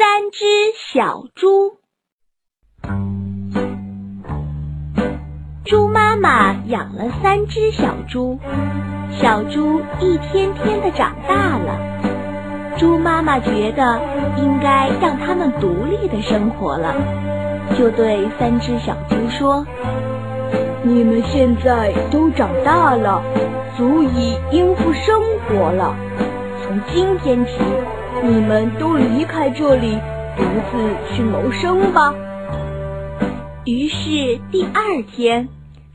三只小猪。猪妈妈养了三只小猪，小猪一天天的长大了。猪妈妈觉得应该让它们独立的生活了，就对三只小猪说：“你们现在都长大了，足以应付生活了。从今天起。”你们都离开这里，独自去谋生吧。于是第二天，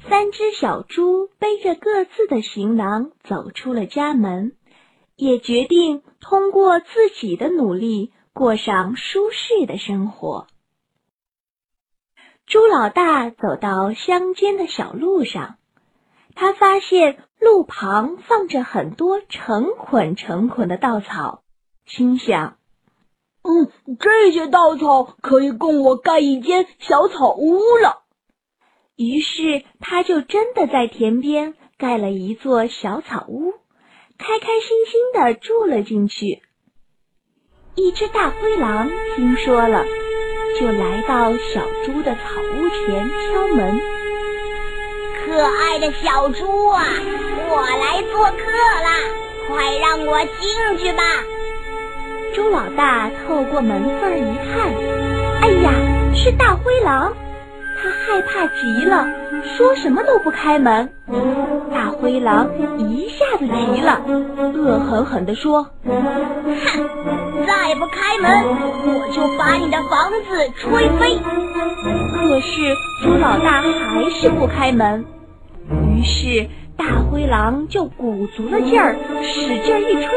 三只小猪背着各自的行囊走出了家门，也决定通过自己的努力过上舒适的生活。猪老大走到乡间的小路上，他发现路旁放着很多成捆成捆的稻草。心想：“嗯，这些稻草可以供我盖一间小草屋了。”于是，他就真的在田边盖了一座小草屋，开开心心的住了进去。一只大灰狼听说了，就来到小猪的草屋前敲门：“可爱的小猪啊，我来做客啦，快让我进去吧！”猪老大透过门缝一看，哎呀，是大灰狼！他害怕极了，说什么都不开门。大灰狼一下子急了，恶狠狠地说：“哼，再不开门，我就把你的房子吹飞！”可是猪老大还是不开门，于是大灰狼就鼓足了劲儿，使劲一吹。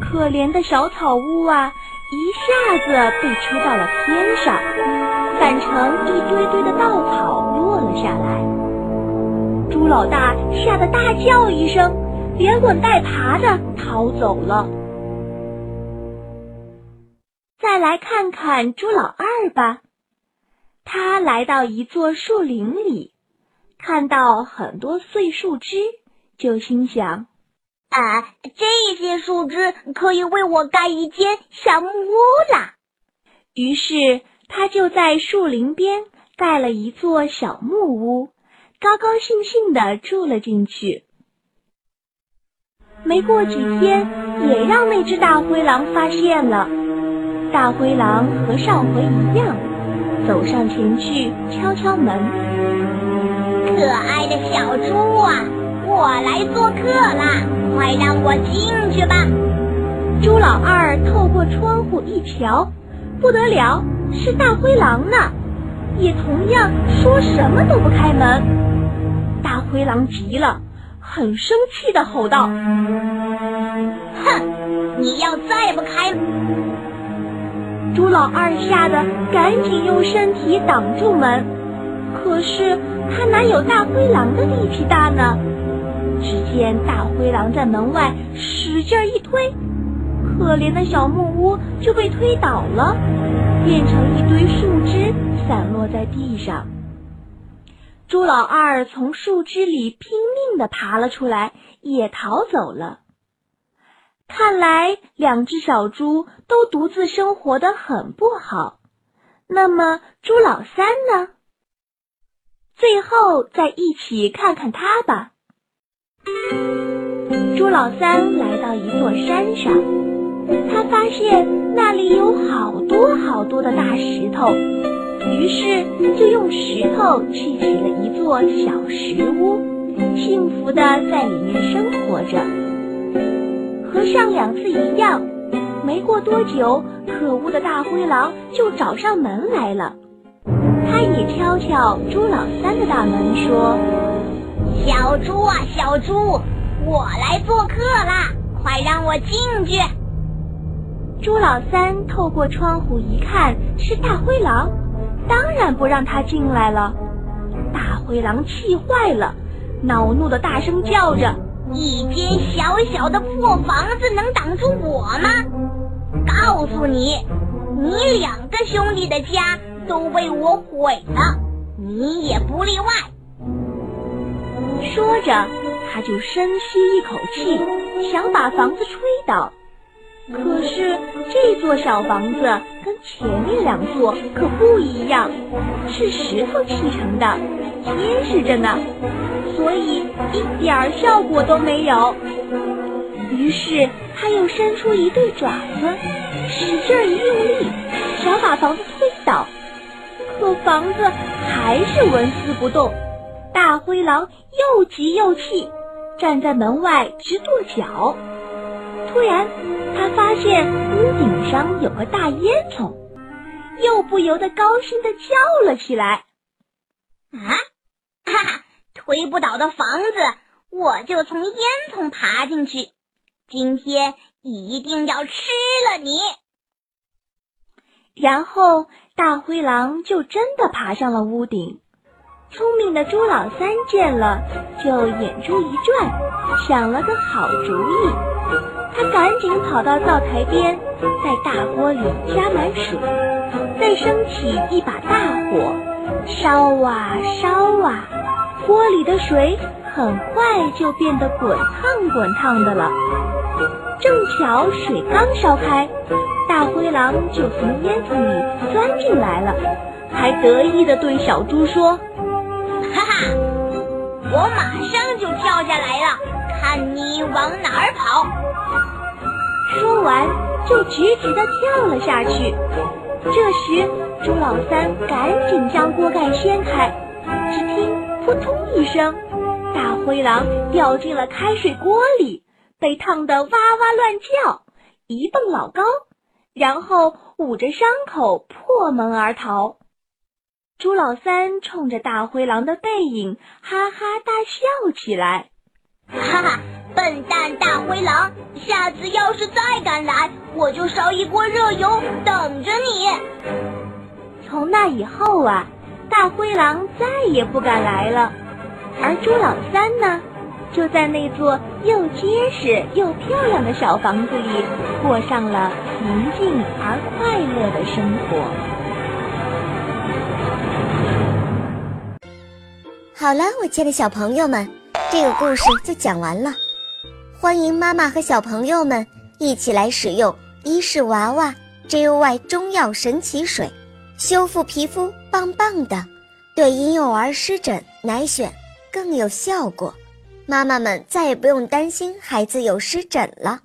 可怜的小草屋啊，一下子被吹到了天上，散成一堆堆的稻草落了下来。猪老大吓得大叫一声，连滚带爬的逃走了。再来看看猪老二吧，他来到一座树林里，看到很多碎树枝，就心想。啊，这些树枝可以为我盖一间小木屋啦。于是他就在树林边盖了一座小木屋，高高兴兴的住了进去。没过几天，也让那只大灰狼发现了。大灰狼和上回一样，走上前去敲敲门。可爱的小猪啊，我来做客啦。快让我进去吧！猪老二透过窗户一瞧，不得了，是大灰狼呢，也同样说什么都不开门。大灰狼急了，很生气的吼道：“哼，你要再不开！”猪老二吓得赶紧用身体挡住门，可是他哪有大灰狼的力气大呢？只见大灰狼在门外使劲一推，可怜的小木屋就被推倒了，变成一堆树枝散落在地上。猪老二从树枝里拼命的爬了出来，也逃走了。看来两只小猪都独自生活的很不好。那么猪老三呢？后再一起看看他吧。猪老三来到一座山上，他发现那里有好多好多的大石头，于是就用石头砌起了一座小石屋，幸福的在里面生活着。和上两次一样，没过多久，可恶的大灰狼就找上门来了。他也敲敲猪老三的大门，说。小猪啊，小猪，我来做客啦！快让我进去。猪老三透过窗户一看，是大灰狼，当然不让他进来了。大灰狼气坏了，恼怒的大声叫着：“一间小小的破房子能挡住我吗？告诉你，你两个兄弟的家都被我毁了，你也不例外。”说着，他就深吸一口气，想把房子吹倒。可是这座小房子跟前面两座可不一样，是石头砌成的，结实着呢，所以一点儿效果都没有。于是他又伸出一对爪子，使劲一用力，想把房子，房子还是纹丝不动。大灰狼又急又气，站在门外直跺脚。突然，他发现屋顶上有个大烟囱，又不由得高兴的叫了起来：“啊，哈哈！推不倒的房子，我就从烟囱爬进去。今天一定要吃了你！”然后，大灰狼就真的爬上了屋顶。聪明的朱老三见了，就眼珠一转，想了个好主意。他赶紧跑到灶台边，在大锅里加满水，再升起一把大火，烧啊烧啊，锅里的水很快就变得滚烫滚烫的了。正巧水刚烧开，大灰狼就从烟囱里钻进来了，还得意地对小猪说。哈哈，我马上就跳下来了，看你往哪儿跑！说完，就直直的跳了下去。这时，猪老三赶紧将锅盖掀开，只听扑通一声，大灰狼掉进了开水锅里，被烫得哇哇乱叫，一蹦老高，然后捂着伤口破门而逃。朱老三冲着大灰狼的背影哈哈大笑起来，哈哈！笨蛋大灰狼，下次要是再敢来，我就烧一锅热油等着你。从那以后啊，大灰狼再也不敢来了，而朱老三呢，就在那座又结实又漂亮的小房子里，过上了宁静而快乐的生活。好了，我亲爱的小朋友们，这个故事就讲完了。欢迎妈妈和小朋友们一起来使用伊氏娃娃 JOY 中药神奇水，修复皮肤棒棒的，对婴幼儿湿疹奶癣更有效果。妈妈们再也不用担心孩子有湿疹了。